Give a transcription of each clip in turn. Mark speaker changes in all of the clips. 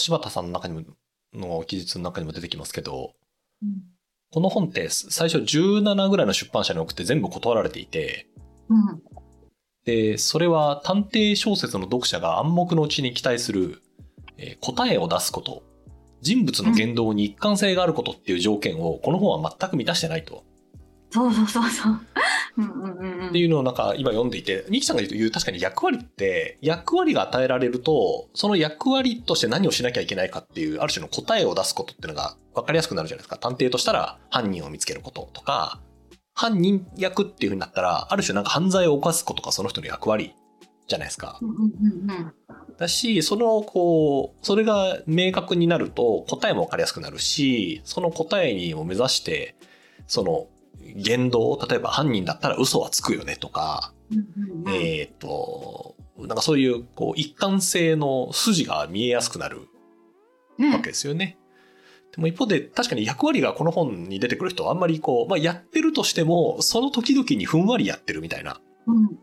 Speaker 1: 柴田さんの中にも、の記述の中にも出てきますけど、
Speaker 2: うん
Speaker 1: この本って最初17ぐらいの出版社に送って全部断られていて、
Speaker 2: うん
Speaker 1: で、それは探偵小説の読者が暗黙のうちに期待する、えー答えを出すこと、人物の言動に一貫性があることっていう条件をこの本は全く満たしてないと。
Speaker 2: そうそうそうそう。
Speaker 1: っていうのをなんか今読んでいて、ニキさんが言う確かに役割って、役割が与えられると、その役割として何をしなきゃいけないかっていう、ある種の答えを出すことっていうのが分かりやすくなるじゃないですか。探偵としたら犯人を見つけることとか、犯人役っていう風になったら、ある種なんか犯罪を犯すことがその人の役割じゃないですか。だし、その、こう、それが明確になると答えも分かりやすくなるし、その答えにも目指して、その言動、例えば犯人だったら嘘はつくよねとか、えっ、と、なんかそういう、こう、一貫性の筋が見えやすくなる
Speaker 2: ね
Speaker 1: わけですよね。でも一方で、確かに役割がこの本に出てくる人はあんまりこう、まあやってるとしても、その時々にふんわりやってるみたいな
Speaker 2: うん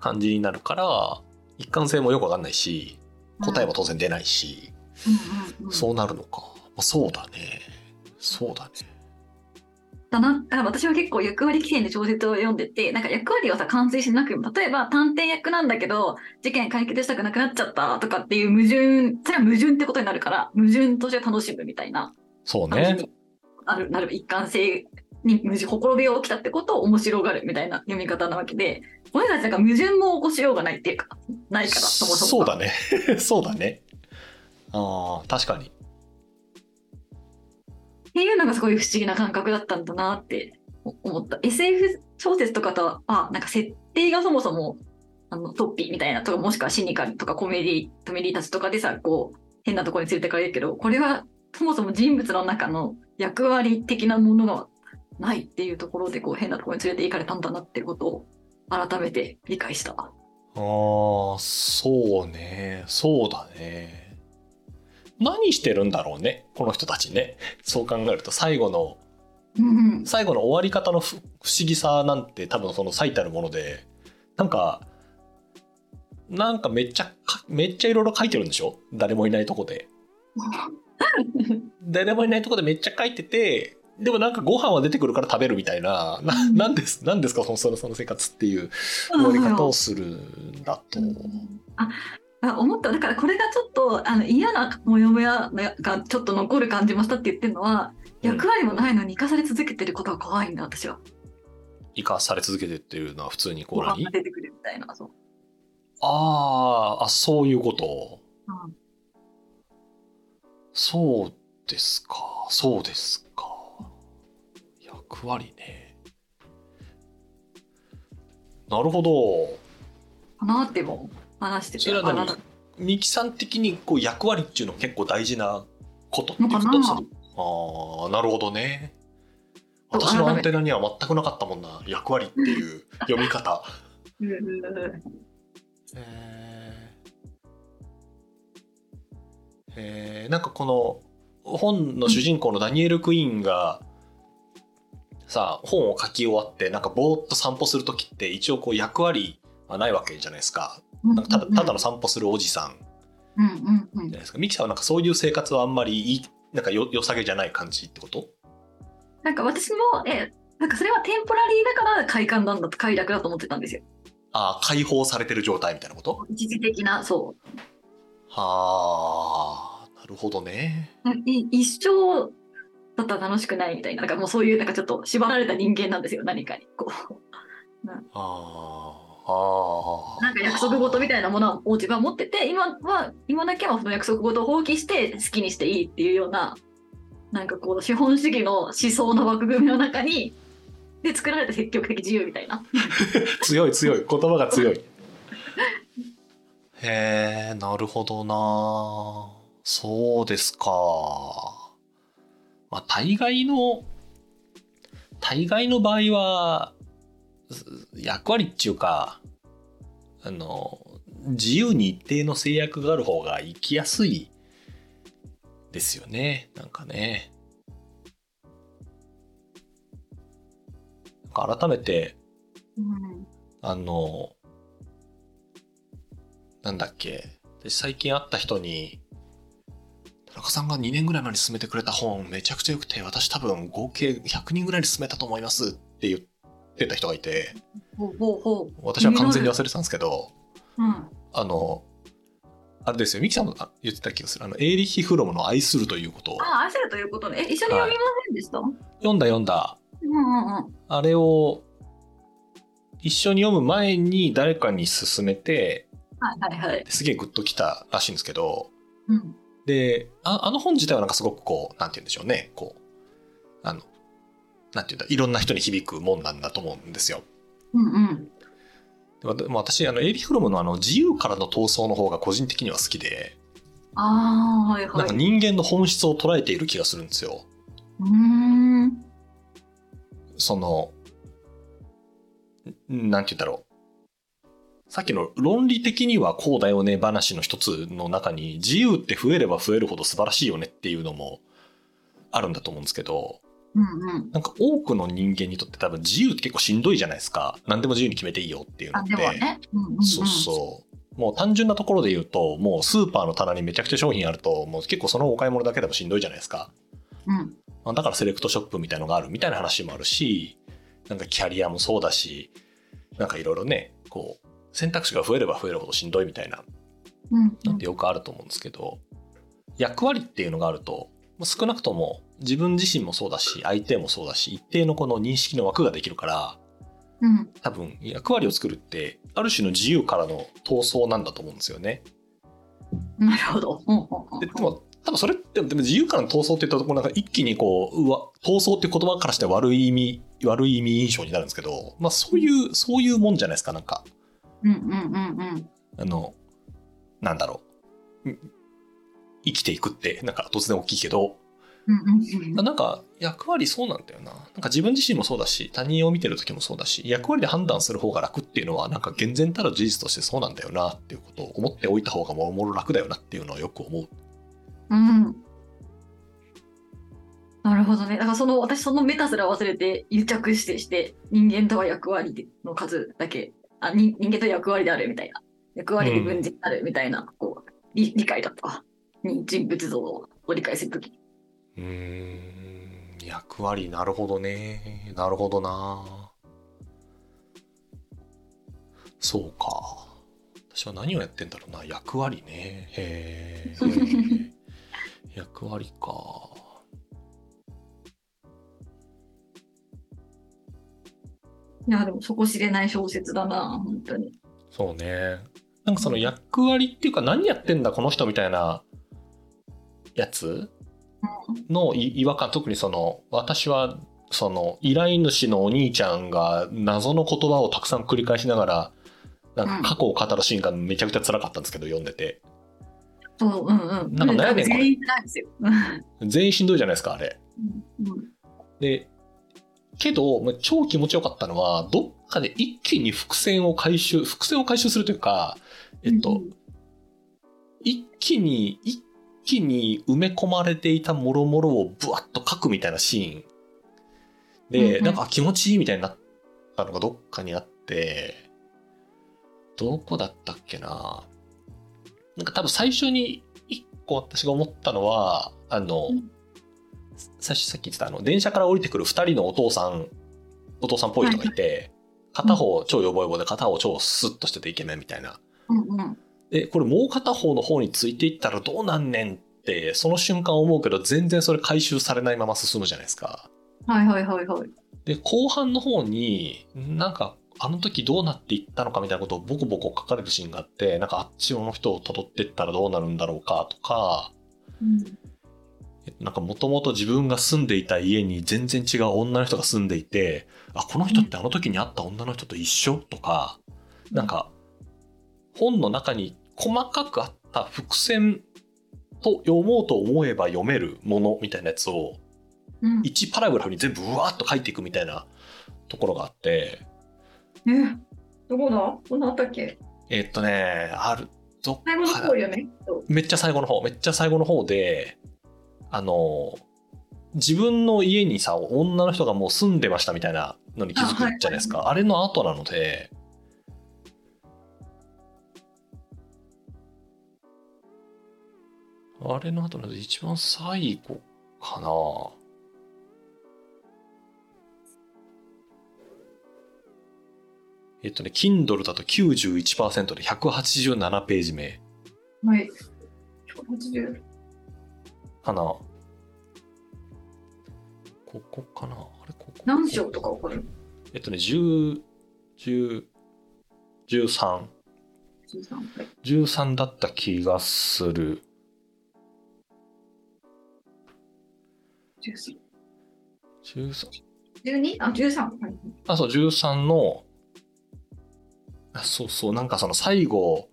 Speaker 1: 感じになるから、一貫性もよくわかんないし、答えも当然出ないし、そうなるのか。まあ、そうだね。そうだね。
Speaker 2: だなだから私は結構役割規定の小説を読んでてなんか役割をさ完成しなくても例えば探偵役なんだけど事件解決したくなくなっちゃったとかっていう矛盾それは矛盾ってことになるから矛盾として楽しむみたいな
Speaker 1: そうね。
Speaker 2: あるなる一貫性に矛盾ほころびが起きたってことを面白がるみたいな読み方なわけでこの人たちなんか矛盾も起こしようがないっていうかないからそもそも
Speaker 1: そうだね。そうだね。ああ、確かに。
Speaker 2: っていうのがすごい不思議な感覚だったんだなって思った。SF 小説とかとは、あ、なんか設定がそもそも、あの、トッピーみたいなとか、もしくはシニカルとかコメディ、コメディたちとかでさ、こう、変なとこに連れてかれるけど、これはそもそも人物の中の役割的なものがないっていうところで、こう、変なところに連れて行かれたんだなっていうことを改めて理解した。
Speaker 1: ああ、そうね。そうだね。何してるんだろうね。この人たちね。そう考えると最後の、
Speaker 2: うんうん。
Speaker 1: 最後の終わり方の不不思議さなんて多分その最たるもので、なんか、なんかめっちゃか、めっちゃいろいろ書いてるんでしょ？誰もいないとこで。誰もいないとこでめっちゃ書いてて、でもなんかご飯は出てくるから食べるみたいな、ななんです、なんですかそのそのその生活っていう終わり方をするんだと。
Speaker 2: ああ思っただからこれがちょっとあの嫌なモヤモヤがちょっと残る感じもしたって言ってるのは役割もないのに生かされ続けてることが怖いんだ私は。
Speaker 1: 生かされ続けてっていうのは普通にこ
Speaker 2: ご
Speaker 1: う何？
Speaker 2: 出てくるみたいな。そう
Speaker 1: あーあ、そういうこと？
Speaker 2: うん
Speaker 1: そうですか。そうですか。役割ね。なるほど。
Speaker 2: かなっても話してて
Speaker 1: それは何？
Speaker 2: あな
Speaker 1: ミキさん的にこう役割っていうのは結構大事なことっていうことそのああ、なるほどね。私のアンテナには全くなかったもんな。役割っていう読み方。
Speaker 2: うん
Speaker 1: えー。えー。なんかこの本の主人公のダニエル・クイーンがさ本を書き終わってなんかぼーっと散歩する時って一応こう役割はないわけじゃないですか。
Speaker 2: うん
Speaker 1: なんかただただの散歩するおじさん。じゃないですか。ミキさんはなんかそういう生活はあんまりいいなんかよ良さげじゃない感じってこと？
Speaker 2: なんか私もえなんかそれはテンポラリーだから快感なんだと快楽だと思ってたんですよ。
Speaker 1: ああ解放されてる状態みたいなこと？
Speaker 2: 一時的なそ
Speaker 1: はあなるほどね。
Speaker 2: うい一生だったら楽しくないみたいななんかもうそういうなんかちょっと縛られた人間なんですよ何かに。こう。
Speaker 1: ああ
Speaker 2: なんか約束事みたいなものを自分は持ってて今は今だけはその約束事を放棄して好きにしていいっていうようななんかこう資本主義の思想の枠組みの中にで作られた積極的自由みたいな。
Speaker 1: 強い強い。言葉が強い。へえなるほどなそうですか。まあ大概の大概の場合はす役割っていうかあの自由に一定の制約がある方が生きやすいですよね。なんかね。なんか改めて
Speaker 2: うん
Speaker 1: あの、なんだっけ、私最近会った人に、田中さんが2年ぐらい前に勧めてくれた本めちゃくちゃ良くて私多分合計100人ぐらいに勧めたと思いますって言ってた人がいて
Speaker 2: ほうほうほ
Speaker 1: 私は完全に忘れてたんですけど
Speaker 2: う。うん。
Speaker 1: あのあれですよミキさんもあ言ってた気がするあのエーリッヒ・フロムの「愛する」ということを
Speaker 2: あ、愛せるということね。え、一緒に読みませんでした、
Speaker 1: 読んだ読んだ
Speaker 2: うんうんうん。
Speaker 1: あれを一緒に読む前に誰かに勧めて
Speaker 2: はいはいはい。
Speaker 1: すげえグッときたらしいんですけど
Speaker 2: うん。
Speaker 1: でああの本自体はなんかすごくこうなんて言うんでしょうねこうあのなんていうんだいろんな人に響くもんなんだと思うんですよ。
Speaker 2: うんうん。
Speaker 1: でわもう私あのエイリ・フロムのあの自由からの闘争の方が個人的には好きで
Speaker 2: ああ、はいはい。
Speaker 1: なんか人間の本質を捉えている気がするんですよ。
Speaker 2: うーん。
Speaker 1: そのんなんて言うんだろうさっきの論理的にはこうだよね話の一つの中に自由って増えれば増えるほど素晴らしいよねっていうのもあるんだと思うんですけど
Speaker 2: うんうん。
Speaker 1: なんか多くの人間にとって多分自由って結構しんどいじゃないですか何でも自由に決めていいよっていうの
Speaker 2: あ、
Speaker 1: って。
Speaker 2: うんうんうん、
Speaker 1: そうそうもう単純なところで言うともうスーパーの棚にめちゃくちゃ商品あるともう結構そのお買い物だけでもしんどいじゃないですか
Speaker 2: うん。
Speaker 1: まあだからセレクトショップみたいのがあるみたいな話もあるしなんかキャリアもそうだしなんかいろいろねこう選択肢が増えれば増えるほどしんどいみたいな
Speaker 2: うん。
Speaker 1: のってよくあると思うんですけど役割っていうのがあるとまあ少なくとも自分自身もそうだし相手もそうだし一定のこの認識の枠ができるから
Speaker 2: うん。
Speaker 1: 多分役割を作るってある種の自由からの闘争なんだと思うんですよね。
Speaker 2: なるほど。
Speaker 1: ででも多分それってでも自由からの闘争って言ったところなんか一気にこううわ闘争っていう言葉からして悪い意味悪い意味印象になるんですけどまあそういうそういうもんじゃないですかなんか
Speaker 2: うんうんうんうん。
Speaker 1: あのなんだろううん生きていくってなんか突然大きいけど。なんか役割そうなんだよななんか自分自身もそうだし他人を見てる時もそうだし役割で判断する方が楽っていうのはなんか厳然たる事実としてそうなんだよなっていうことを思っておいた方がもろもろ楽だよなっていうのはよく思う
Speaker 2: うん。なるほどね。だからその、私そのメタすら忘れて癒着してして、人間とは役割の数だけ、あ、人人間とは役割であるみたいな。役割で分離あるみたいな、こう、理理解だった人物像を理解するとき。
Speaker 1: うーん。役割なるほどね。なるほどな。そうか。私は何をやってんだろうな。役割ね。へえ役割か。
Speaker 2: いや、でも底知れない小説だな、本当に。
Speaker 1: そうね。なんかその役割っていうか何やってんだこの人みたいなやつのい違和感特にその私はその依頼主のお兄ちゃんが謎の言葉をたくさん繰り返しながらなんか過去を語るシーンがめちゃくちゃ辛かったんですけど読んでて
Speaker 2: そう、うんうん。
Speaker 1: なんか悩んでんこれ
Speaker 2: 全員なんですよ。
Speaker 1: 全員しんどいじゃないですかあれ。
Speaker 2: うんうん
Speaker 1: でけどまあ超気持ちよかったのはどっかで一気に伏線を回収伏線を回収するというかえっと、一気に一気に埋め込まれていたもろもろをブワッと書くみたいなシーン。で、
Speaker 2: うんうん。
Speaker 1: なんか気持ちいいみたいになったのがどっかにあってどこだったっけな？なんか多分最初に一個私が思ったのはあの、
Speaker 2: うん。
Speaker 1: 最初さっき言ってたあの電車から降りてくる2人のお父さんお父さんっぽい人がいて、片方超ヨボヨボで片方超スッとしててイケメンみたいな。
Speaker 2: うんうん。
Speaker 1: でこれもう片方の方についていったらどうなんねんってその瞬間思うけど全然それ回収されないまま進むじゃないですか。
Speaker 2: はいはいはいはい。
Speaker 1: で後半の方になんかあの時どうなっていったのかみたいなことをボコボコ書かれるシーンがあってなんかあっちの人を辿っていったらどうなるんだろうかとか
Speaker 2: うん
Speaker 1: えっとなんかもともと自分が住んでいた家に全然違う女の人が住んでいてあこの人ってあの時に会った女の人と一緒？とかなんか本の中に細かくあった伏線と読もうと思えば読めるものみたいなやつを
Speaker 2: うん、
Speaker 1: 1パラグラフに全部うわーっと書いていくみたいなところがあって
Speaker 2: えどこだ？こんなあったっけ？
Speaker 1: えっとねあるどっ
Speaker 2: 最後の
Speaker 1: か
Speaker 2: 方よね。
Speaker 1: めっちゃ最後の方めっちゃ最後の方であの自分の家にさ女の人がもう住んでましたみたいなのに気づくじゃないですか。あ,、れの後なのであれの後の一番最後かな。えっとね、Kindle だと91%で187ページ目
Speaker 2: はい。180。
Speaker 1: かな。ここかなあれここ
Speaker 2: 何章とかわかる？
Speaker 1: えっとね、10、10、13。
Speaker 2: はい。
Speaker 1: 13だった気がする。
Speaker 2: 13
Speaker 1: 13。
Speaker 2: 12? あ、13。はい。
Speaker 1: あ、そう、13の、あそうそう、なんかその最後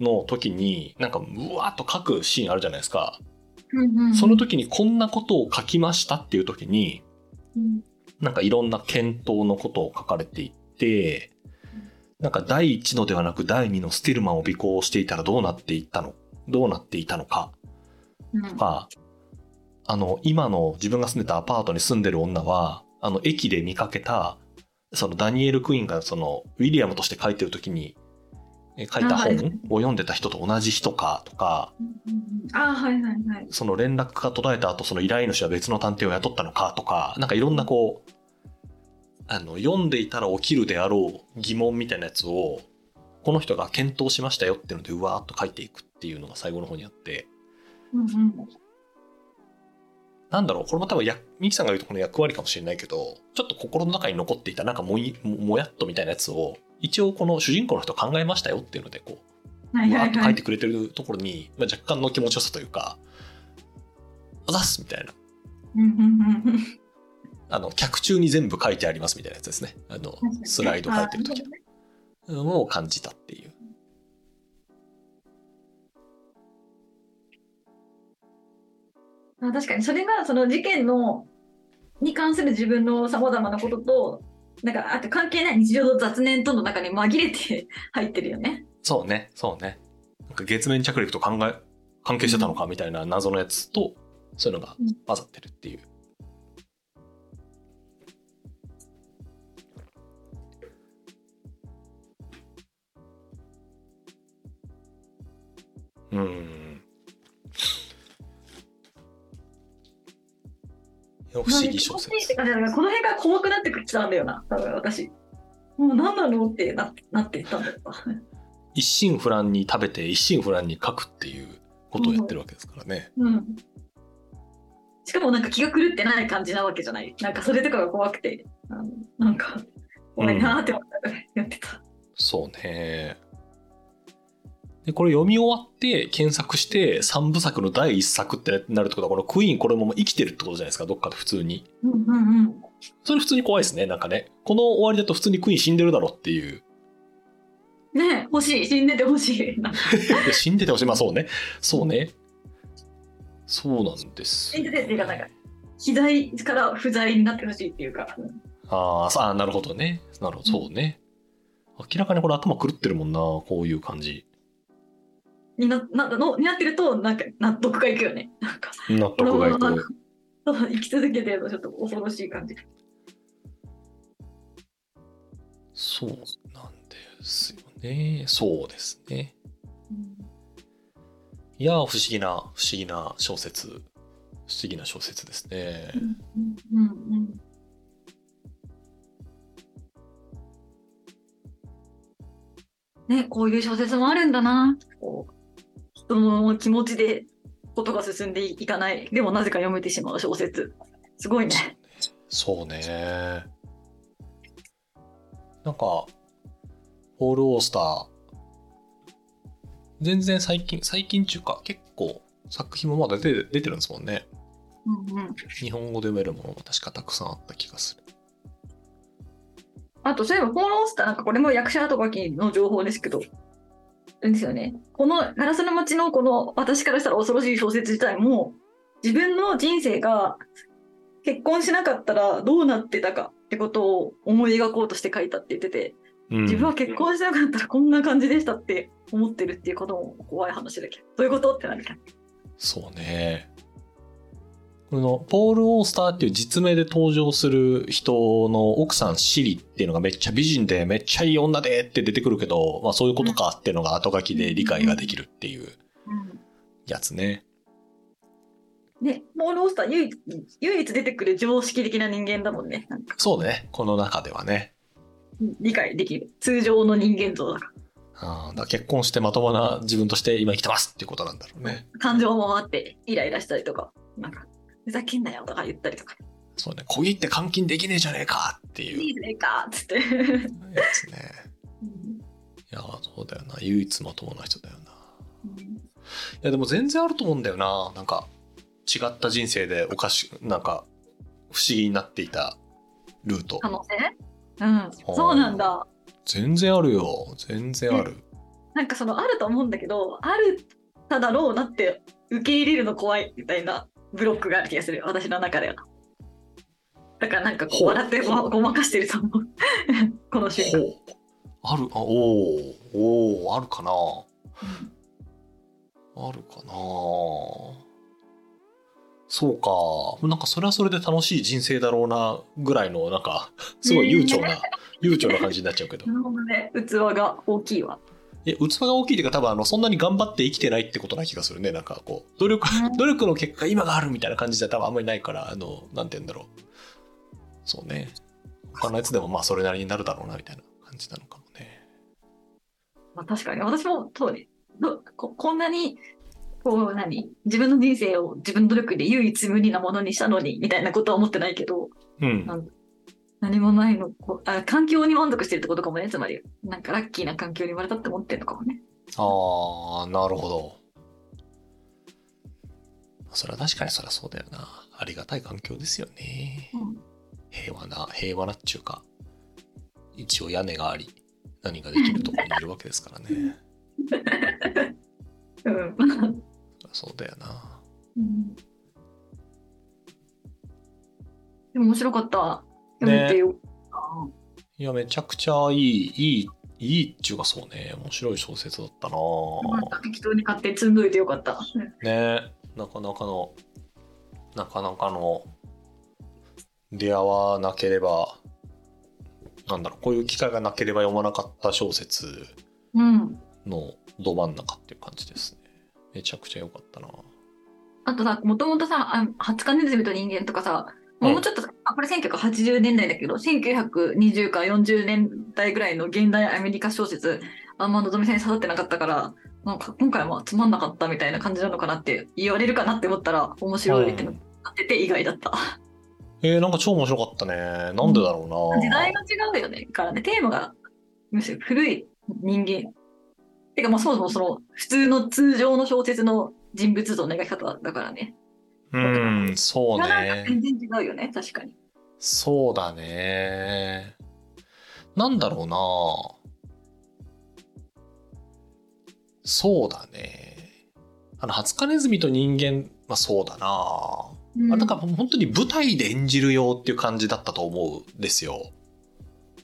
Speaker 1: の時に、なんか、うわーっと書くシーンあるじゃないですか。
Speaker 2: うんうん
Speaker 1: その時にこんなことを書きましたっていう時に、
Speaker 2: うん
Speaker 1: なんかいろんな検討のことを書かれていって、なんか第一のではなく第二のスティルマンを尾行していたらどうなっていったのどうなっていたのか
Speaker 2: うん
Speaker 1: とか、あの、今の自分が住んでたアパートに住んでる女は、あの、駅で見かけた、そのダニエル・クイーンがその、ウィリアムとして書いてる時に、え書いた本を読んでた人と同じ人かとか、
Speaker 2: あ、はいはいはい。
Speaker 1: その連絡が途絶えた後、その依頼主は別の探偵を雇ったのかとか、なんかいろんなこう、あの、読んでいたら起きるであろう疑問みたいなやつを、この人が検討しましたよっていうので、うわーっと書いていくっていうのが最後の方にあって、
Speaker 2: うんうん
Speaker 1: なんだろう、これも多分や、ミキさんが言うとこの役割かもしれないけど、ちょっと心の中に残っていたなんかもいももやっとみたいなやつを、一応この主人公の人考えましたよっていうので、こう、わーっと書いて。くれてるところに、まあ、若干の気持ちよさというか、あざっすみたいな。あの、客中に全部書いてありますみたいなやつですね。あの、スライド書いてる時
Speaker 2: あ
Speaker 1: のを感じたっていう。
Speaker 2: あ確かにそれがその事件のに関する自分のさまざまなこととなんかあと関係ない日常の雑念との中に紛れて 入ってるよね。
Speaker 1: そうね、そうね。なんか月面着陸と考え、関係してたのかみたいな謎のやつと、そういうのが混ざってるっていう。うん。いや不思議小説。
Speaker 2: この辺が怖くなってきたんだよな多分私。もう何なのってななっていったんだよな。
Speaker 1: 一心不乱に食べて一心不乱に書くっていうことをやってるわけですからね。
Speaker 2: うん。しかもなんか気が狂ってない感じなわけじゃない。なんかそれとかが怖くて、あのなんか怖いなーって思ったからやってた。
Speaker 1: そうね。で、これ読み終わって検索して3部作の第1作ってなるってことは、このクイーンこれも生きてるってことじゃないですか、どっかで普通に。
Speaker 2: うんうんうん。
Speaker 1: それ普通に怖いですね、なんかね。この終わりだと普通にクイーン死んでるだろっていう。
Speaker 2: ねえ欲しい死んでて欲しい。
Speaker 1: 死んでてほしい。まあそうね。そうね。そうなんです
Speaker 2: 死んでてっていうかなんか肥在から不在になってほしいっていうか。
Speaker 1: ああ、なるほどね。なるほど、そうね。明らかにこれ頭狂ってるもんな、こういう感じ。
Speaker 2: にななのになってるとなんか納得がいくよね。なんか
Speaker 1: 納得がいく。
Speaker 2: 生き続けてるとちょっと恐ろしい感じ。
Speaker 1: そうなんですよね。そうですね。いやー、不思議な、不思議な小説。不思議な小説ですね。
Speaker 2: うんうんうんね、こういう小説もあるんだな。こう人の気持ちでことが進んでいかない。でもなぜか読めてしまう小説。すごいね。
Speaker 1: そうね。なんか、ポール・オースター、全然最近、最近中か、結構作品もまだ出て出てるんですもんね。
Speaker 2: うんうん、
Speaker 1: 日本語で読めるものも確かたくさんあった気がする。
Speaker 2: あと、そういえば、ポール・オースターなんかこれも役者後書きの情報ですけど、ですよね。このガラスの街のこの私からしたら恐ろしい小説自体も、自分の人生が結婚しなかったらどうなってたかってことを思い描こうとして書いたって言ってて、
Speaker 1: うん
Speaker 2: 自分は結婚しなかったらこんな感じでしたって思ってるっていうことも怖い話だけど、どういうことってなるけど。
Speaker 1: そうね。このポール・オースターっていう実名で登場する人の奥さんシリっていうのがめっちゃ美人でめっちゃいい女でって出てくるけど、まあそういうことかっていうのが後書きで理解ができるっていうやつね。
Speaker 2: ね、モールオースター唯一唯一出てくる常識的な人間だもんね。なんか
Speaker 1: そうね。この中ではね。
Speaker 2: 理解できる。通常の人間像だか
Speaker 1: あーだ結婚してまともな自分として今生きてますっていうことなんだろうね。
Speaker 2: ら。感情もあって、イライラしたりとか、なんか、ふざけんなよとか言ったりとか、
Speaker 1: そうね。小切って監禁できねえじゃねえかっていう
Speaker 2: いいねえかっつって。
Speaker 1: やつね。いや、そうだよな。唯一まともな人だよな。いや、でも全然あると思うんだよな。なんか、違った人生でおかし、なんか、不思議になっていたルート
Speaker 2: 可。能性？うん、そうなんだ。
Speaker 1: 全然あるよ。全然ある。
Speaker 2: なんかそのあると思うんだけど、あるただろうなって受け入れるの怖いみたいなブロックがある気がする、私の中では。だからなんかこう笑ってごごまかしてると思う。この瞬間。
Speaker 1: ある、あ、おーおーあるかな。あるかな。そうか。なんかそれはそれで楽しい人生だろうな、ぐらいの、なんか、すごい悠長な、悠長な感じになっちゃうけど。
Speaker 2: なるほどね、器が大きいわ。
Speaker 1: いや、器が大きいっていうか、多分あの、そんなに頑張って生きてないってことな気がするね。なんかこう、努力
Speaker 2: う、ん
Speaker 1: 努力の結果今があるみたいな感じじゃ多分あんまりないから、あの、なんて言うんだろう。そうね。他のやつでもまあそれなりになるだろうな、みたいな感じなのかもね。
Speaker 2: まあ、確かに私もそうねどここんなにこう何自分の人生を自分の努力で唯一無二なものにしたのにみたいなことは思ってないけど
Speaker 1: うん。
Speaker 2: 何もないのこうあ環境に満足してるってことかもねつまりなんかラッキーな環境に生まれたって思ってるのかもね
Speaker 1: ああ、なるほど。それは確かにそりゃそうだよな。ありがたい環境ですよね。
Speaker 2: うん
Speaker 1: 平和な、平和なっちゅうか、一応屋根があり、何ができるところにいるわけですからね。
Speaker 2: うん
Speaker 1: そうだよな。
Speaker 2: うんでも面白かった読めてよ、
Speaker 1: いや、めちゃくちゃいい、いい、いいっちゅうかそうね、面白い小説だったな
Speaker 2: 適当に買って積んどいてよかった。
Speaker 1: ね。なかなかの、なかなかの、出会わなければ、なんだろう、こういう機会がなければ読まなかった小説
Speaker 2: うん。
Speaker 1: のど真ん中っていう感じですね。めちゃくちゃ良かったな。
Speaker 2: あ。とさ、もともとさ、あ20日ネズミと人間とかさ、もうちょっと、あ、これ1980年代だけど、1920から40年代ぐらいの現代アメリカ小説、あんまのぞみさんに刺さってなかったから、なんか今回はつまんなかったみたいな感じなのかなって言われるかなって思ったら、面白いってなってて意外だった。
Speaker 1: えー、なんか超面白かったね。なんでだろうな。
Speaker 2: 時代が違うよね。からね、テーマが、むしろ古い人間。てか、まあそもそもその、普通の通常の小説の人物像の描き方だからね。
Speaker 1: うん、そうね。
Speaker 2: 全然違うよね、確かに。
Speaker 1: そうだね。なんだろうな。そうだね。あの、ハツカネズミと人間、まあそうだな。
Speaker 2: うん
Speaker 1: あなんか本当に舞台で演じるよっていう感じだったと思うんですよ。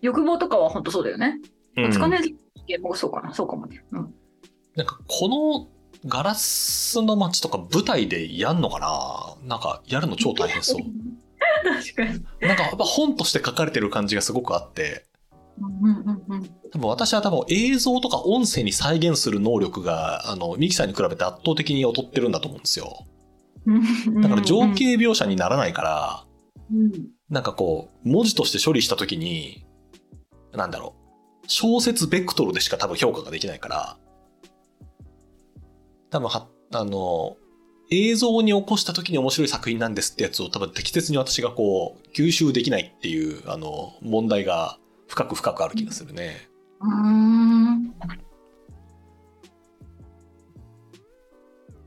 Speaker 2: 欲望とかは本当そうだよね。
Speaker 1: うん
Speaker 2: つかねずもそうかな、そうかもね。うん。
Speaker 1: なんかこのガラスの街とか舞台でやんのかな？なんかやるの超大変そう。
Speaker 2: 確かに。
Speaker 1: なんかやっぱ本として書かれてる感じがすごくあって、多分私は多分映像とか音声に再現する能力が、あの、ミキさんに比べて圧倒的に劣ってるんだと思うんですよ。
Speaker 2: うん。
Speaker 1: だから情景描写にならないから、
Speaker 2: うん。
Speaker 1: なんかこう、文字として処理したときに、なんだろう、小説ベクトルでしか多分評価ができないから、多分は、あの、映像に起こした時に面白い作品なんですってやつを多分適切に私がこう、吸収できないっていう、あの、問題が深く深くある気がするね。
Speaker 2: うーん。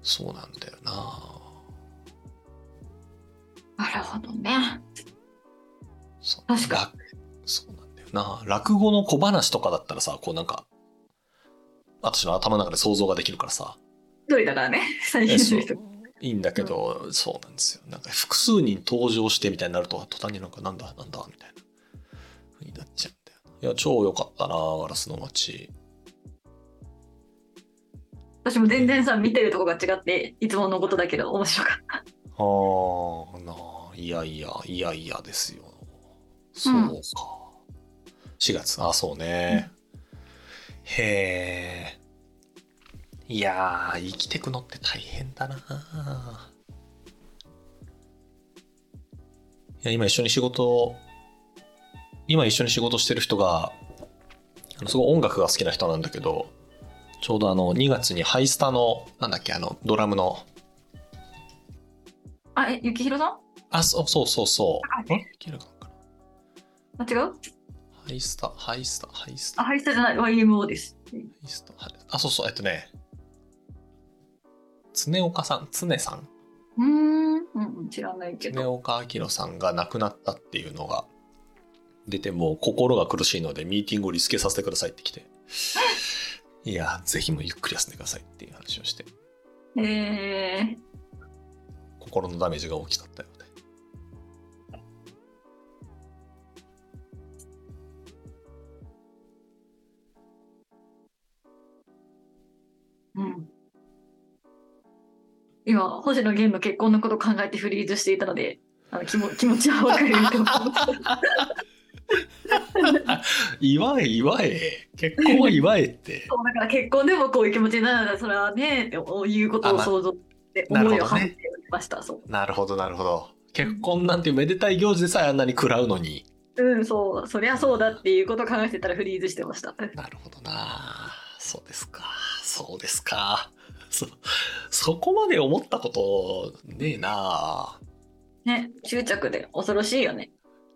Speaker 1: そうなんだよな
Speaker 2: なるほどね。
Speaker 1: そう
Speaker 2: 確か
Speaker 1: らそうなんだよな落語の小話とかだったらさ、こうなんか、私の頭の中で想像ができるからさ、
Speaker 2: 一人だからね、最近の人。
Speaker 1: いいんだけど、そうなんですよ。なんか複数人登場してみたいになると、途端になんかなんだなんだみたいな風になっちゃうんだよ。いや、超良かったなガラスの街。
Speaker 2: 私も全然さ、見てるとこが違って、いつものことだけど面白かった。
Speaker 1: ああ、なあ、いやいや、いやいやですよ。そうか。4月、あ、そうね。へえ。いやー、生きてくのって大変だな。や今一緒に仕事今一緒に仕事してる人がすごい音楽が好きな人なんだけどちょうどあの2月にハイスタのなんだっけあのドラムの。
Speaker 2: あ、え、ゆきひろさん？
Speaker 1: あそうそうそうそう。
Speaker 2: あ
Speaker 1: んいけるかな
Speaker 2: あ、違う？
Speaker 1: ハイスタハイスタハイス
Speaker 2: あ、
Speaker 1: タハ
Speaker 2: はい、そうじゃない。YMO です。
Speaker 1: イスタハイあそうそうえっとね常岡さん常さん。
Speaker 2: うーん、知らないけ
Speaker 1: 常
Speaker 2: ど。
Speaker 1: 岡明さんが亡くなったっていうのが出てもう心が苦しいのでミーティングをリスケさせてくださいって来て。いやぜひもうゆっくり休んでくださいっていう話をして。
Speaker 2: え
Speaker 1: 心のダメージが大きかったよ
Speaker 2: 今、星野源の結婚のことを考えてフリーズしていたので、あの気も気持ちはわかると思います。
Speaker 1: 祝え祝え。結婚は祝えって。
Speaker 2: そうだから結婚でもこういう気持ちになるならそれはねっていうことを想像して思いを馳せておりました。そう。
Speaker 1: なるほどなるほど。結婚なんていうめでたい行事でさえあんなに食らうのに。
Speaker 2: うん、そう、そりゃそうだっていうことを考えてたらフリーズしてました。
Speaker 1: なるほどな。そうですか。そうですかそそこまで思ったことねえな
Speaker 2: ね、執着で恐ろしいよね。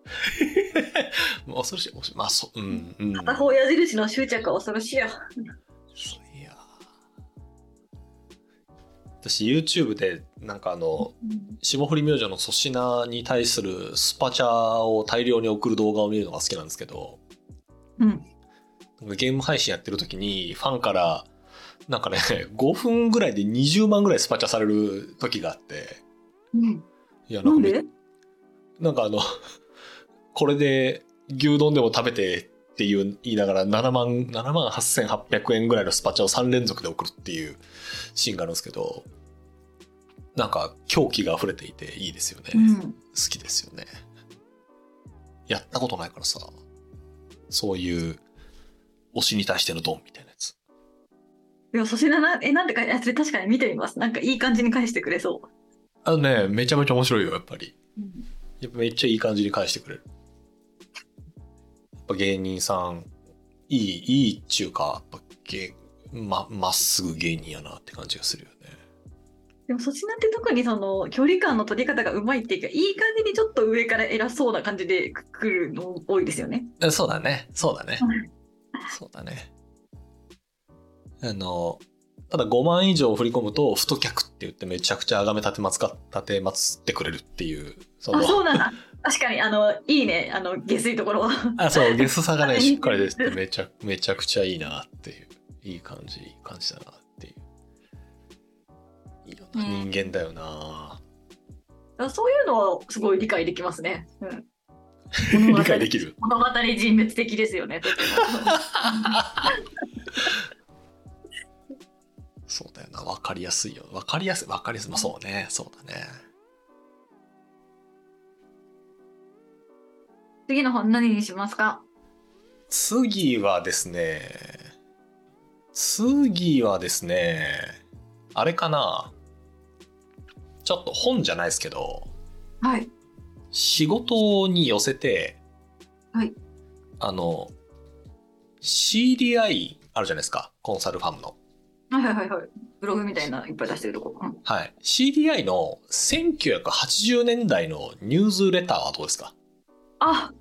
Speaker 1: 恐ろしい恐ろしいまあそううんうん
Speaker 2: 片方矢印の執着は恐ろしいよ。
Speaker 1: いや私 YouTube でなんかあの霜降り明星の粗品に対するスパチャを大量に送る動画を見るのが好きなんですけど
Speaker 2: うん。
Speaker 1: ゲーム配信やってる時にファンからなんかね5分ぐらいで20万ぐらいスパチャされる時があって。
Speaker 2: うん。
Speaker 1: いやな
Speaker 2: んんで？
Speaker 1: なんかあのこれで牛丼でも食べてっていう言いながら7万7万8800円ぐらいのスパチャを3連続で送るっていうシーンがあるんですけどなんか狂気が溢れていていいですよね、
Speaker 2: うん。
Speaker 1: 好きですよね。やったことないからさそういう推しに対してのドンみたいな
Speaker 2: いや、そしなな、え、なんでか、いやそれ確かに見てみます。なんかいい感じに返してくれそ
Speaker 1: あのねめちゃめちゃ面白いよやっぱり。
Speaker 2: う。
Speaker 1: やっぱめっちゃいい感じに返してくれる。やっぱ芸人さんいいいいっちゅうかやっぱ芸ままっすぐ芸人やなって感じがするよね。
Speaker 2: でも、そしなって特にその距離感の取り方がうまいっていうか、いい感じにちょっと上から偉そうな感じで来るの多いですよね。
Speaker 1: えそうだね。そうだね。
Speaker 2: う ん
Speaker 1: そうだねあのただ5万以上振り込むと太客って言ってめちゃくちゃあがめ立てまつか立てまつってくれるっていうそ
Speaker 2: あ、
Speaker 1: の
Speaker 2: そうなんだ。確かに、あの、いいね、あの、下水ところは。
Speaker 1: あそうゲスさがねしっかりですってめちゃめちゃくちゃいいなっていういい感じいい感じだなっていういいよな、
Speaker 2: うん
Speaker 1: 人間だよな
Speaker 2: そういうのはすごい理解できますね。うん。
Speaker 1: 理解できる？
Speaker 2: 物語人物的ですよね。
Speaker 1: そうだよな。分かりやすいよ。分かりやすい。分かりやすい。まあそうね。そうだね。
Speaker 2: 次の本何にしますか？
Speaker 1: 次はですね次はですねあれかな。ちょっと本じゃないですけど
Speaker 2: はい。
Speaker 1: 仕事に寄せて
Speaker 2: はい。
Speaker 1: あの CDI あるじゃないですか。コンサルファームの
Speaker 2: はいはいはいはい。ブログみたいないっぱい出してるとこ。うん
Speaker 1: はい CDI の1980年代のニュースレターはどうですか？
Speaker 2: あ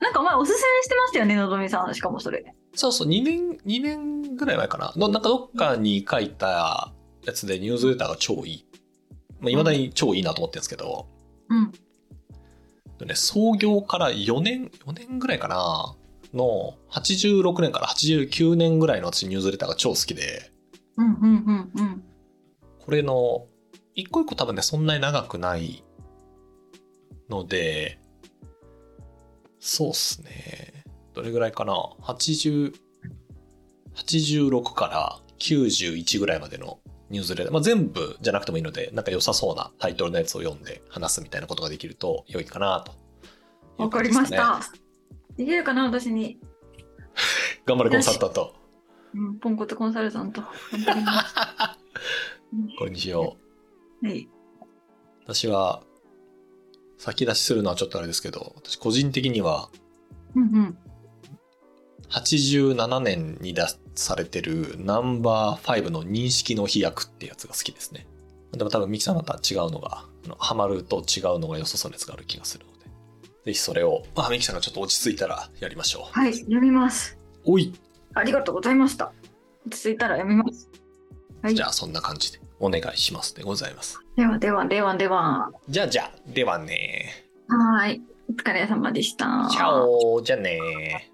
Speaker 2: なんか前おすすめしてましたよね、のぞみさん。しかもそれ。
Speaker 1: そうそう2年2年ぐらい前かなのなんかどっかに書いたやつでニュースレターが超いいまあ、未だに超いいなと思ってるんですけど、
Speaker 2: うん。
Speaker 1: でね、創業から4年、4年ぐらいかなの、86年から89年ぐらいの私ニュースレターが超好きで、
Speaker 2: うんうんうんうん。
Speaker 1: これの、一個一個多分ね、そんなに長くないので、そうっすね。どれぐらいかな ?80、86から91ぐらいまでのニュースレター。まあ、全部じゃなくてもいいので、なんか良さそうなタイトルのやつを読んで話すみたいなことができると良いかなと
Speaker 2: わかりました。できるかな、私に。
Speaker 1: 頑張れコンサルタント。
Speaker 2: うん、ポンコツコンサルタント。
Speaker 1: これにしよう。
Speaker 2: はい。
Speaker 1: 私は、先出しするのはちょっとあれですけど、私個人的には
Speaker 2: うんうん。
Speaker 1: 87年に出されてるナンバー5の認識の飛躍ってやつが好きですね。でも多分ミキさんまた違うのが、あのハマると違うのが良さそうなやつがある気がするので。ぜひそれを、まあ、ミキさんがちょっと落ち着いたらやりましょ
Speaker 2: はい、読みます。
Speaker 1: う。おい
Speaker 2: ありがとうございました。落ち着いたら読みます。はい。
Speaker 1: じゃあそんな感じでお願いしますでございます。
Speaker 2: ではではではでは。
Speaker 1: じゃあじゃあ、ではね。
Speaker 2: はーい。お疲れ様でした。
Speaker 1: チャオじゃあね